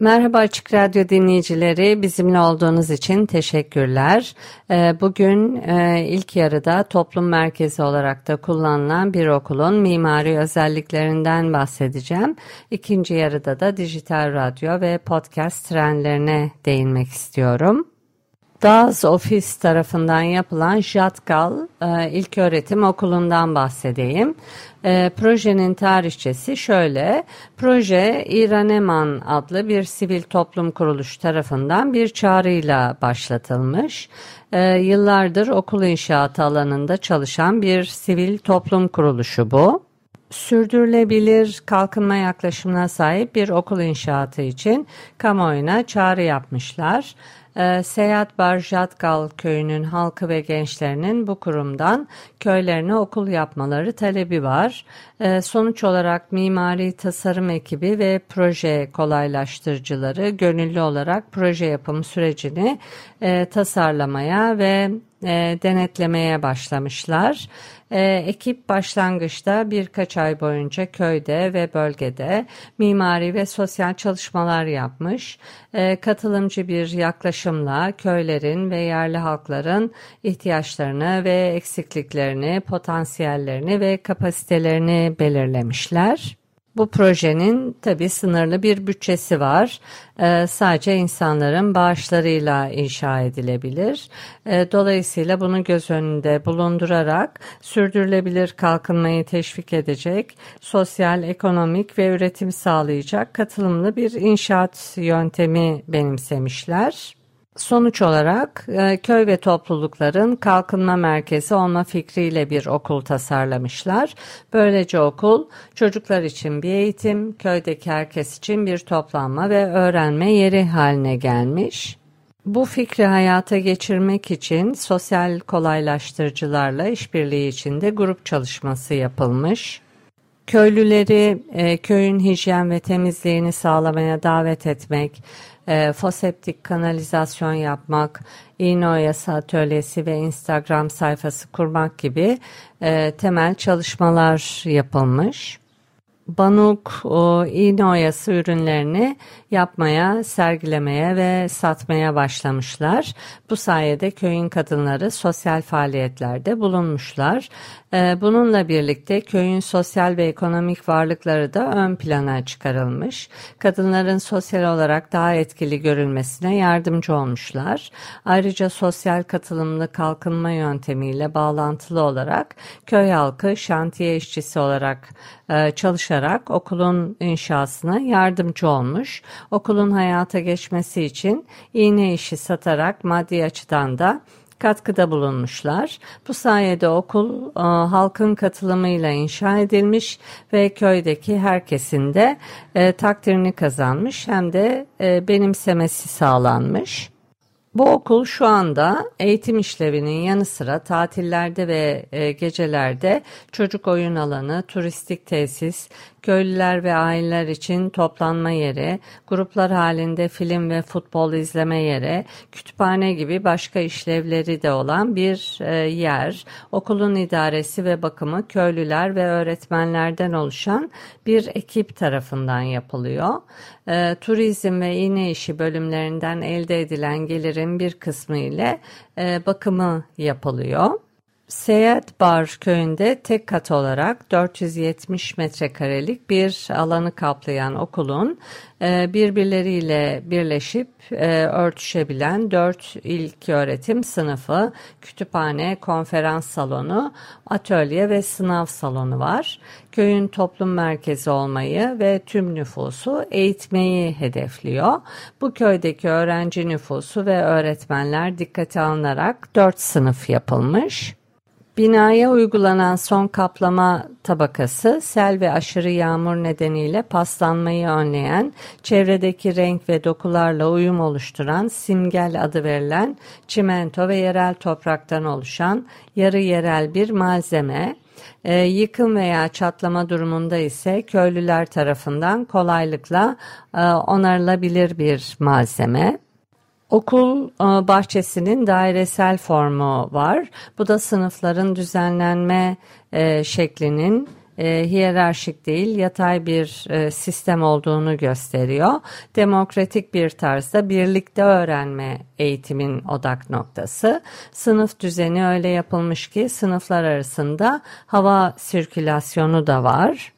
Merhaba Açık Radyo dinleyicileri, bizimle olduğunuz için teşekkürler. Ee, bugün e, ilk yarıda toplum merkezi olarak da kullanılan bir okulun mimari özelliklerinden bahsedeceğim. İkinci yarıda da dijital radyo ve podcast trendlerine değinmek istiyorum. Daz Ofis tarafından yapılan Jatkal e, İlk Öğretim Okulu'ndan bahsedeyim. E, projenin tarihçesi şöyle. Proje İraneman adlı bir sivil toplum kuruluş tarafından bir çağrıyla başlatılmış. E, yıllardır okul inşaatı alanında çalışan bir sivil toplum kuruluşu bu sürdürülebilir kalkınma yaklaşımına sahip bir okul inşaatı için kamuoyuna çağrı yapmışlar. E, Seyahat Barjatkal köyünün halkı ve gençlerinin bu kurumdan köylerine okul yapmaları talebi var. E, sonuç olarak mimari tasarım ekibi ve proje kolaylaştırıcıları gönüllü olarak proje yapım sürecini e, tasarlamaya ve e, denetlemeye başlamışlar. E, ekip başlangıçta birkaç ay boyunca köyde ve bölgede mimari ve sosyal çalışmalar yapmış. E, katılımcı bir yaklaşımla köylerin ve yerli halkların ihtiyaçlarını ve eksikliklerini, potansiyellerini ve kapasitelerini belirlemişler. Bu projenin tabi sınırlı bir bütçesi var. Ee, sadece insanların bağışlarıyla inşa edilebilir. Ee, dolayısıyla bunu göz önünde bulundurarak sürdürülebilir kalkınmayı teşvik edecek, sosyal, ekonomik ve üretim sağlayacak katılımlı bir inşaat yöntemi benimsemişler. Sonuç olarak e, köy ve toplulukların kalkınma merkezi olma fikriyle bir okul tasarlamışlar. Böylece okul çocuklar için bir eğitim, köydeki herkes için bir toplanma ve öğrenme yeri haline gelmiş. Bu fikri hayata geçirmek için sosyal kolaylaştırıcılarla işbirliği içinde grup çalışması yapılmış. Köylüleri e, köyün hijyen ve temizliğini sağlamaya davet etmek, e, foseptik kanalizasyon yapmak, iğne atölyesi ve Instagram sayfası kurmak gibi e, temel çalışmalar yapılmış. Banuk o, iğne oyası ürünlerini yapmaya, sergilemeye ve satmaya başlamışlar. Bu sayede köyün kadınları sosyal faaliyetlerde bulunmuşlar. Ee, bununla birlikte köyün sosyal ve ekonomik varlıkları da ön plana çıkarılmış. Kadınların sosyal olarak daha etkili görülmesine yardımcı olmuşlar. Ayrıca sosyal katılımlı kalkınma yöntemiyle bağlantılı olarak köy halkı şantiye işçisi olarak e, çalışarak okulun inşasına yardımcı olmuş. Okulun hayata geçmesi için iğne işi satarak maddi açıdan da katkıda bulunmuşlar. Bu sayede okul e, halkın katılımıyla inşa edilmiş ve köydeki herkesin de e, takdirini kazanmış hem de e, benimsemesi sağlanmış. Bu okul şu anda eğitim işlevinin yanı sıra tatillerde ve e, gecelerde çocuk oyun alanı, turistik tesis, köylüler ve aileler için toplanma yeri, gruplar halinde film ve futbol izleme yeri, kütüphane gibi başka işlevleri de olan bir e, yer. Okulun idaresi ve bakımı köylüler ve öğretmenlerden oluşan bir ekip tarafından yapılıyor. E, turizm ve iğne işi bölümlerinden elde edilen gelirin bir kısmı ile e, bakımı yapılıyor. Seyahat Bar köyünde tek kat olarak 470 metrekarelik bir alanı kaplayan okulun e, birbirleriyle birleşip e, örtüşebilen dört ilk öğretim sınıfı, kütüphane, konferans salonu, atölye ve sınav salonu var. Köyün toplum merkezi olmayı ve tüm nüfusu eğitmeyi hedefliyor. Bu köydeki öğrenci nüfusu ve öğretmenler dikkate alınarak dört sınıf yapılmış. Binaya uygulanan son kaplama tabakası sel ve aşırı yağmur nedeniyle paslanmayı önleyen, çevredeki renk ve dokularla uyum oluşturan simgel adı verilen çimento ve yerel topraktan oluşan yarı yerel bir malzeme. E, yıkım veya çatlama durumunda ise köylüler tarafından kolaylıkla e, onarılabilir bir malzeme. Okul e, bahçesinin dairesel formu var. Bu da sınıfların düzenlenme e, şeklinin e, hiyerarşik değil yatay bir sistem olduğunu gösteriyor. Demokratik bir tarzda birlikte öğrenme eğitimin odak noktası. Sınıf düzeni öyle yapılmış ki sınıflar arasında hava sirkülasyonu da var.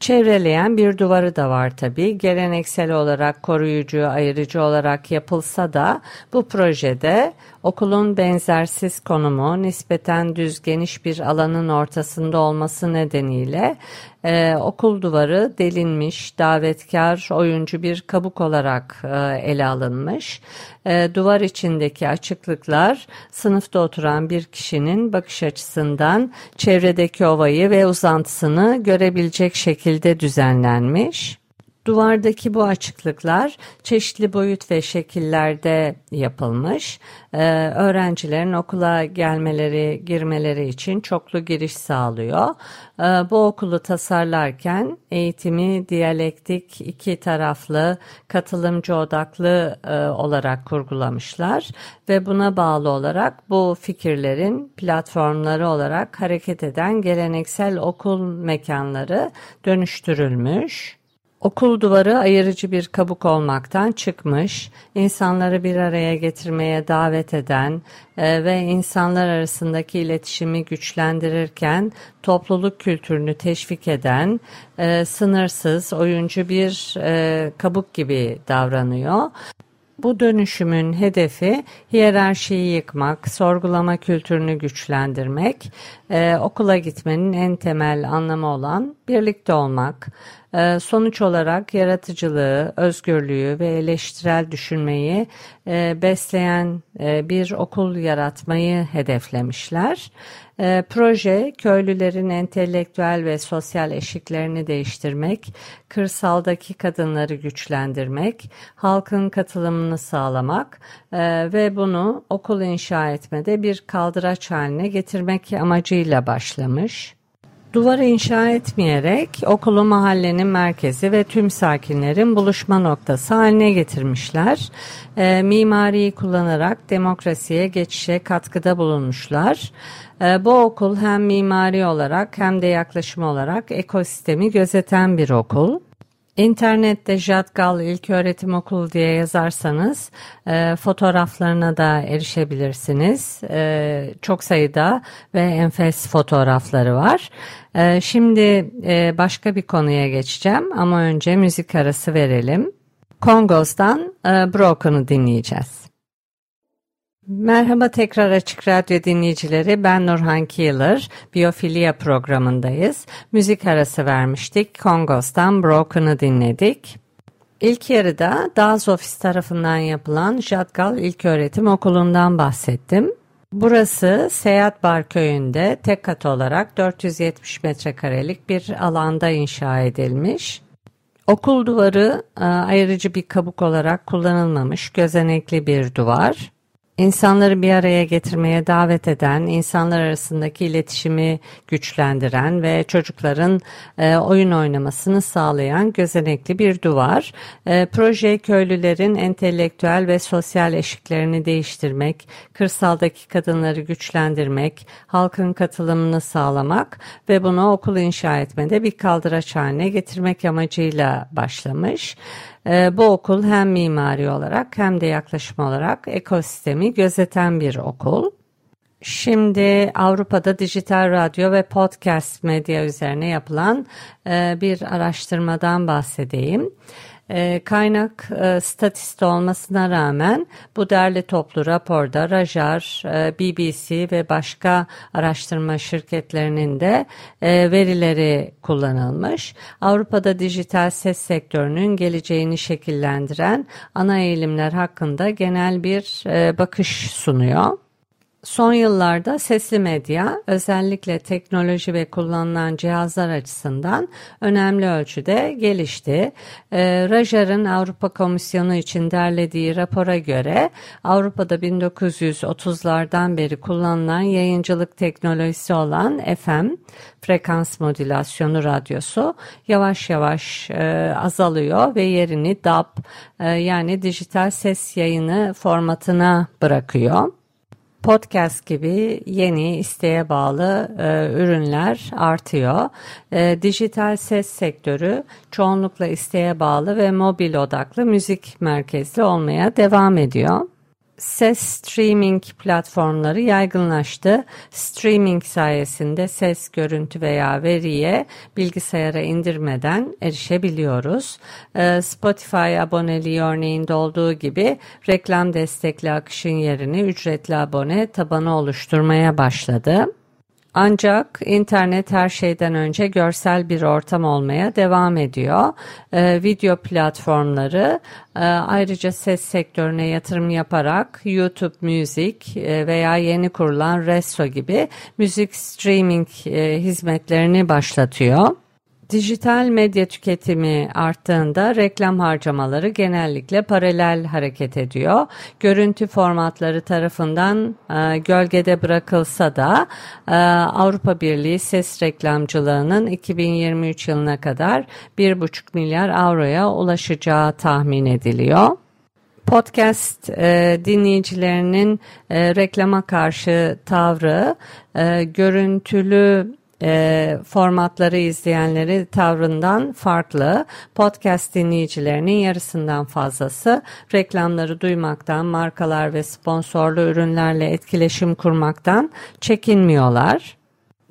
Çevreleyen bir duvarı da var tabi. Geleneksel olarak koruyucu, ayırıcı olarak yapılsa da bu projede okulun benzersiz konumu nispeten düz geniş bir alanın ortasında olması nedeniyle e, okul duvarı delinmiş, davetkar, oyuncu bir kabuk olarak e, ele alınmış. E, duvar içindeki açıklıklar sınıfta oturan bir kişinin bakış açısından çevredeki ovayı ve uzantısını görebilecek şekilde düzenlenmiş. Duvardaki bu açıklıklar çeşitli boyut ve şekillerde yapılmış. Ee, öğrencilerin okula gelmeleri, girmeleri için çoklu giriş sağlıyor. Ee, bu okulu tasarlarken eğitimi diyalektik, iki taraflı, katılımcı odaklı e, olarak kurgulamışlar ve buna bağlı olarak bu fikirlerin platformları olarak hareket eden geleneksel okul mekanları dönüştürülmüş. Okul duvarı ayırıcı bir kabuk olmaktan çıkmış, insanları bir araya getirmeye davet eden e, ve insanlar arasındaki iletişimi güçlendirirken topluluk kültürünü teşvik eden e, sınırsız, oyuncu bir e, kabuk gibi davranıyor. Bu dönüşümün hedefi hiyerarşiyi yıkmak, sorgulama kültürünü güçlendirmek, e, okula gitmenin en temel anlamı olan birlikte olmak. E, sonuç olarak yaratıcılığı, özgürlüğü ve eleştirel düşünmeyi e, besleyen e, bir okul yaratmayı hedeflemişler. E, proje köylülerin entelektüel ve sosyal eşiklerini değiştirmek, kırsaldaki kadınları güçlendirmek, halkın katılımını sağlamak e, ve bunu okul inşa etmede bir kaldıraç haline getirmek amacıyla başlamış. Duvarı inşa etmeyerek okulu mahallenin merkezi ve tüm sakinlerin buluşma noktası haline getirmişler. E, mimariyi kullanarak demokrasiye geçişe katkıda bulunmuşlar. E, bu okul hem mimari olarak hem de yaklaşım olarak ekosistemi gözeten bir okul. İnternette Jatgal İlköğretim Okulu diye yazarsanız e, fotoğraflarına da erişebilirsiniz. E, çok sayıda ve enfes fotoğrafları var. E, şimdi e, başka bir konuya geçeceğim ama önce müzik arası verelim. Kongos'tan e, Broken'ı dinleyeceğiz. Merhaba tekrar Açık Radyo dinleyicileri. Ben Nurhan Keeler. Biyofilya programındayız. Müzik arası vermiştik. Kongos'tan Broken'ı dinledik. İlk yarıda Dağız Ofis tarafından yapılan Jatgal İlköğretim Okulu'ndan bahsettim. Burası Seyahat Bar köyünde tek kat olarak 470 metrekarelik bir alanda inşa edilmiş. Okul duvarı e, ayırıcı bir kabuk olarak kullanılmamış gözenekli bir duvar. İnsanları bir araya getirmeye davet eden, insanlar arasındaki iletişimi güçlendiren ve çocukların e, oyun oynamasını sağlayan gözenekli bir duvar. E, proje köylülerin entelektüel ve sosyal eşiklerini değiştirmek, kırsaldaki kadınları güçlendirmek, halkın katılımını sağlamak ve bunu okul inşa etmede bir kaldıraç haline getirmek amacıyla başlamış. E, bu okul hem mimari olarak hem de yaklaşım olarak ekosistemi gözeten bir okul. Şimdi Avrupa'da dijital radyo ve podcast medya üzerine yapılan e, bir araştırmadan bahsedeyim. E, kaynak e, statist olmasına rağmen bu derli toplu raporda Rajar, e, BBC ve başka araştırma şirketlerinin de e, verileri kullanılmış. Avrupa'da dijital ses sektörünün geleceğini şekillendiren ana eğilimler hakkında genel bir e, bakış sunuyor. Son yıllarda sesli medya özellikle teknoloji ve kullanılan cihazlar açısından önemli ölçüde gelişti. E, Rajar'ın Avrupa Komisyonu için derlediği rapora göre Avrupa'da 1930'lardan beri kullanılan yayıncılık teknolojisi olan FM, frekans modülasyonu radyosu yavaş yavaş e, azalıyor ve yerini DAB e, yani dijital ses yayını formatına bırakıyor podcast gibi yeni isteğe bağlı e, ürünler artıyor. E, dijital ses sektörü çoğunlukla isteğe bağlı ve mobil odaklı müzik merkezli olmaya devam ediyor ses streaming platformları yaygınlaştı. Streaming sayesinde ses, görüntü veya veriye bilgisayara indirmeden erişebiliyoruz. Ee, Spotify aboneliği örneğinde olduğu gibi reklam destekli akışın yerini ücretli abone tabanı oluşturmaya başladı. Ancak internet her şeyden önce görsel bir ortam olmaya devam ediyor. Ee, video platformları e, ayrıca ses sektörüne yatırım yaparak YouTube Music e, veya yeni kurulan Resto gibi müzik streaming e, hizmetlerini başlatıyor. Dijital medya tüketimi arttığında reklam harcamaları genellikle paralel hareket ediyor. Görüntü formatları tarafından e, gölgede bırakılsa da e, Avrupa Birliği ses reklamcılığının 2023 yılına kadar 1,5 milyar avroya ulaşacağı tahmin ediliyor. Podcast e, dinleyicilerinin e, reklama karşı tavrı e, görüntülü e, formatları izleyenleri tavrından farklı. Podcast dinleyicilerinin yarısından fazlası reklamları duymaktan, markalar ve sponsorlu ürünlerle etkileşim kurmaktan çekinmiyorlar.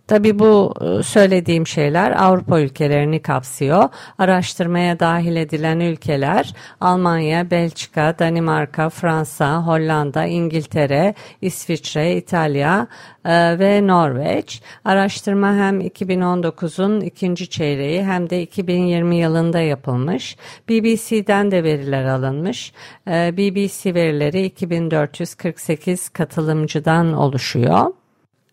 Tabii bu e, söylediğim şeyler Avrupa ülkelerini kapsıyor. Araştırmaya dahil edilen ülkeler Almanya, Belçika, Danimarka, Fransa, Hollanda, İngiltere, İsviçre, İtalya e, ve Norveç. Araştırma hem 2019'un ikinci çeyreği hem de 2020 yılında yapılmış. BBC'den de veriler alınmış. E, BBC verileri 2448 katılımcıdan oluşuyor.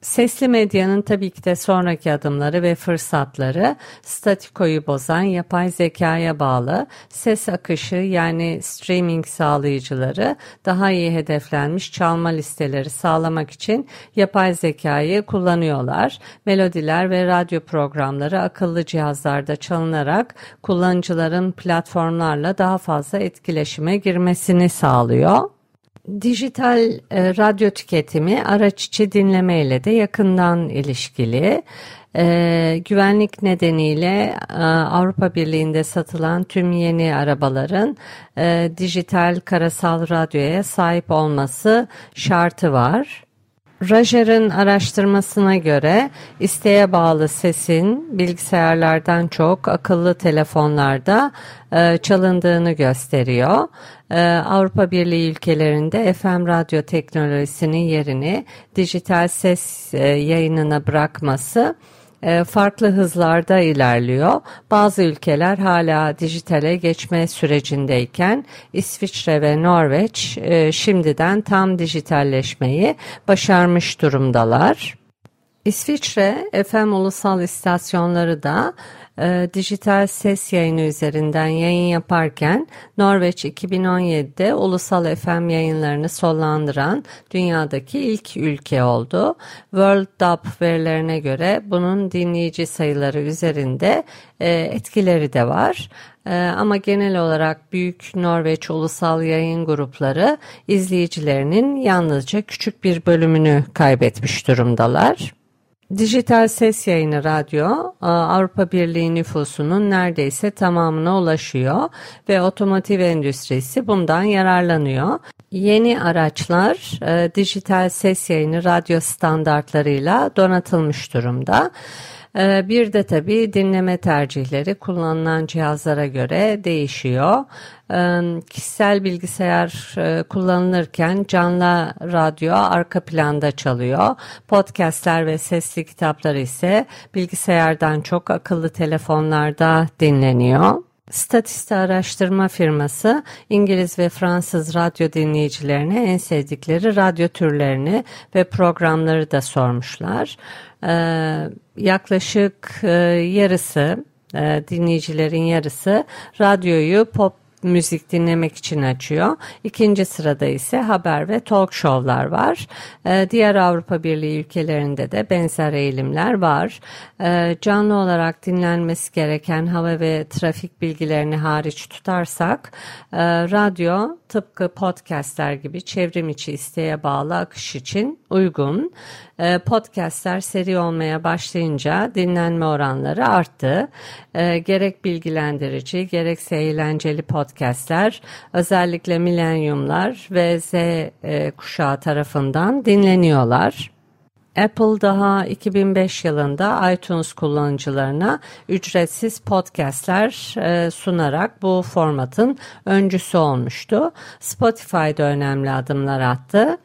Sesli medyanın tabii ki de sonraki adımları ve fırsatları statikoyu bozan yapay zekaya bağlı ses akışı yani streaming sağlayıcıları daha iyi hedeflenmiş çalma listeleri sağlamak için yapay zekayı kullanıyorlar. Melodiler ve radyo programları akıllı cihazlarda çalınarak kullanıcıların platformlarla daha fazla etkileşime girmesini sağlıyor. Dijital e, radyo tüketimi araç içi dinleme ile de yakından ilişkili. E, güvenlik nedeniyle e, Avrupa Birliği'nde satılan tüm yeni arabaların e, dijital karasal radyoya sahip olması şartı var. Rajer'ın araştırmasına göre isteğe bağlı sesin bilgisayarlardan çok akıllı telefonlarda e, çalındığını gösteriyor. E, Avrupa Birliği ülkelerinde FM radyo teknolojisinin yerini dijital ses e, yayınına bırakması e, farklı hızlarda ilerliyor. Bazı ülkeler hala dijitale geçme sürecindeyken İsviçre ve Norveç e, şimdiden tam dijitalleşmeyi başarmış durumdalar. İsviçre FM ulusal istasyonları da e, dijital ses yayını üzerinden yayın yaparken Norveç 2017'de ulusal FM yayınlarını sonlandıran dünyadaki ilk ülke oldu. World DAB verilerine göre bunun dinleyici sayıları üzerinde e, etkileri de var. E, ama genel olarak büyük Norveç ulusal yayın grupları izleyicilerinin yalnızca küçük bir bölümünü kaybetmiş durumdalar. Dijital ses yayını radyo Avrupa Birliği nüfusunun neredeyse tamamına ulaşıyor ve otomotiv endüstrisi bundan yararlanıyor. Yeni araçlar e, dijital ses yayını radyo standartlarıyla donatılmış durumda. E, bir de tabii dinleme tercihleri kullanılan cihazlara göre değişiyor. E, kişisel bilgisayar e, kullanılırken canlı radyo arka planda çalıyor. Podcastler ve sesli kitaplar ise bilgisayardan çok akıllı telefonlarda dinleniyor. Statista araştırma firması İngiliz ve Fransız radyo dinleyicilerine en sevdikleri radyo türlerini ve programları da sormuşlar. Ee, yaklaşık e, yarısı e, dinleyicilerin yarısı radyoyu pop müzik dinlemek için açıyor. İkinci sırada ise haber ve talk show'lar var. Ee, diğer Avrupa Birliği ülkelerinde de benzer eğilimler var. Ee, canlı olarak dinlenmesi gereken hava ve trafik bilgilerini hariç tutarsak e, radyo tıpkı podcastler gibi çevrim içi isteğe bağlı akış için uygun. Ee, podcastler seri olmaya başlayınca dinlenme oranları arttı. Gerek bilgilendirici gerekse eğlenceli podcastler özellikle milenyumlar ve Z e, kuşağı tarafından dinleniyorlar. Apple daha 2005 yılında iTunes kullanıcılarına ücretsiz podcastler e, sunarak bu formatın öncüsü olmuştu. Spotify da önemli adımlar attı.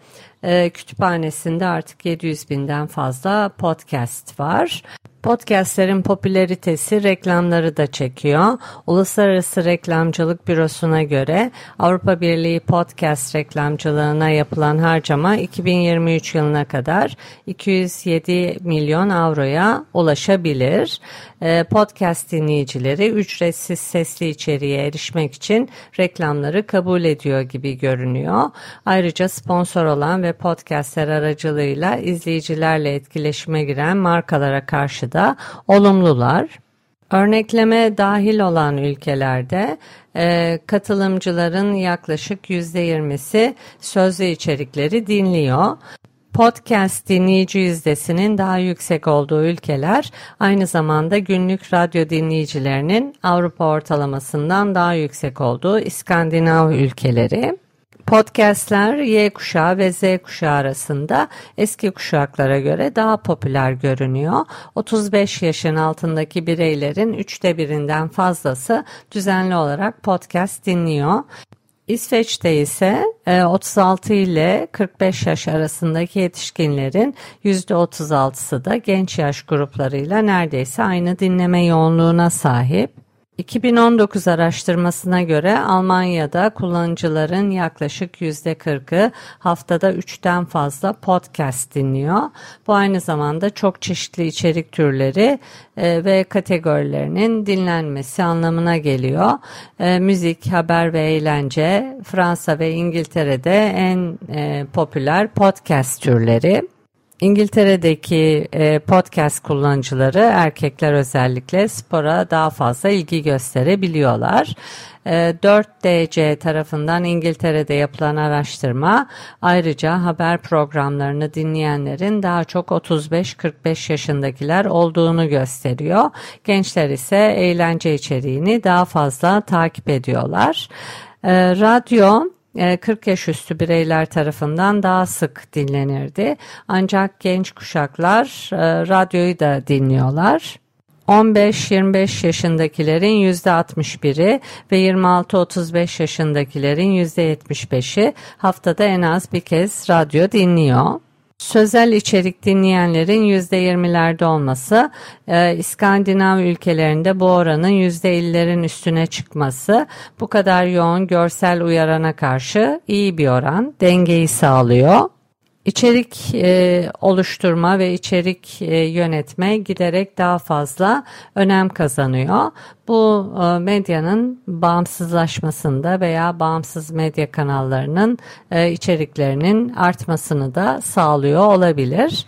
E, kütüphanesinde artık 700 binden fazla podcast var. Podcastlerin popülaritesi reklamları da çekiyor. Uluslararası Reklamcılık Bürosu'na göre Avrupa Birliği podcast reklamcılığına yapılan harcama 2023 yılına kadar 207 milyon avroya ulaşabilir. Ee, podcast dinleyicileri ücretsiz sesli içeriğe erişmek için reklamları kabul ediyor gibi görünüyor. Ayrıca sponsor olan ve podcastler aracılığıyla izleyicilerle etkileşime giren markalara karşı da olumlular. Örnekleme dahil olan ülkelerde e, katılımcıların yaklaşık %20'si sözlü içerikleri dinliyor. Podcast dinleyici yüzdesinin daha yüksek olduğu ülkeler aynı zamanda günlük radyo dinleyicilerinin Avrupa ortalamasından daha yüksek olduğu İskandinav ülkeleri. Podcastler Y kuşağı ve Z kuşağı arasında eski kuşaklara göre daha popüler görünüyor. 35 yaşın altındaki bireylerin üçte birinden fazlası düzenli olarak podcast dinliyor. İsveç'te ise 36 e, ile 45 yaş arasındaki yetişkinlerin %36'sı da genç yaş gruplarıyla neredeyse aynı dinleme yoğunluğuna sahip. 2019 araştırmasına göre Almanya'da kullanıcıların yaklaşık %40'ı haftada 3'ten fazla podcast dinliyor. Bu aynı zamanda çok çeşitli içerik türleri e, ve kategorilerinin dinlenmesi anlamına geliyor. E, müzik, haber ve eğlence Fransa ve İngiltere'de en e, popüler podcast türleri. İngiltere'deki e, podcast kullanıcıları erkekler özellikle spora daha fazla ilgi gösterebiliyorlar. 4DC e, tarafından İngiltere'de yapılan araştırma ayrıca haber programlarını dinleyenlerin daha çok 35-45 yaşındakiler olduğunu gösteriyor. Gençler ise eğlence içeriğini daha fazla takip ediyorlar. E, radyo 40 yaş üstü bireyler tarafından daha sık dinlenirdi. Ancak genç kuşaklar e, radyoyu da dinliyorlar. 15-25 yaşındakilerin %61'i ve 26-35 yaşındakilerin %75'i haftada en az bir kez radyo dinliyor. Sözel içerik dinleyenlerin %20'lerde olması, e, İskandinav ülkelerinde bu oranın %50'lerin üstüne çıkması bu kadar yoğun görsel uyarana karşı iyi bir oran, dengeyi sağlıyor. İçerik e, oluşturma ve içerik e, yönetme giderek daha fazla önem kazanıyor. Bu e, medyanın bağımsızlaşmasında veya bağımsız medya kanallarının e, içeriklerinin artmasını da sağlıyor olabilir.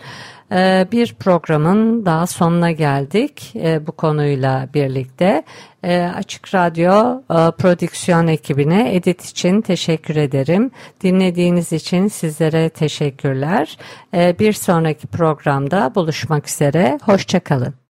Ee, bir programın daha sonuna geldik e, bu konuyla birlikte. Ee, Açık Radyo e, prodüksiyon ekibine edit için teşekkür ederim. Dinlediğiniz için sizlere teşekkürler. Ee, bir sonraki programda buluşmak üzere. Hoşçakalın.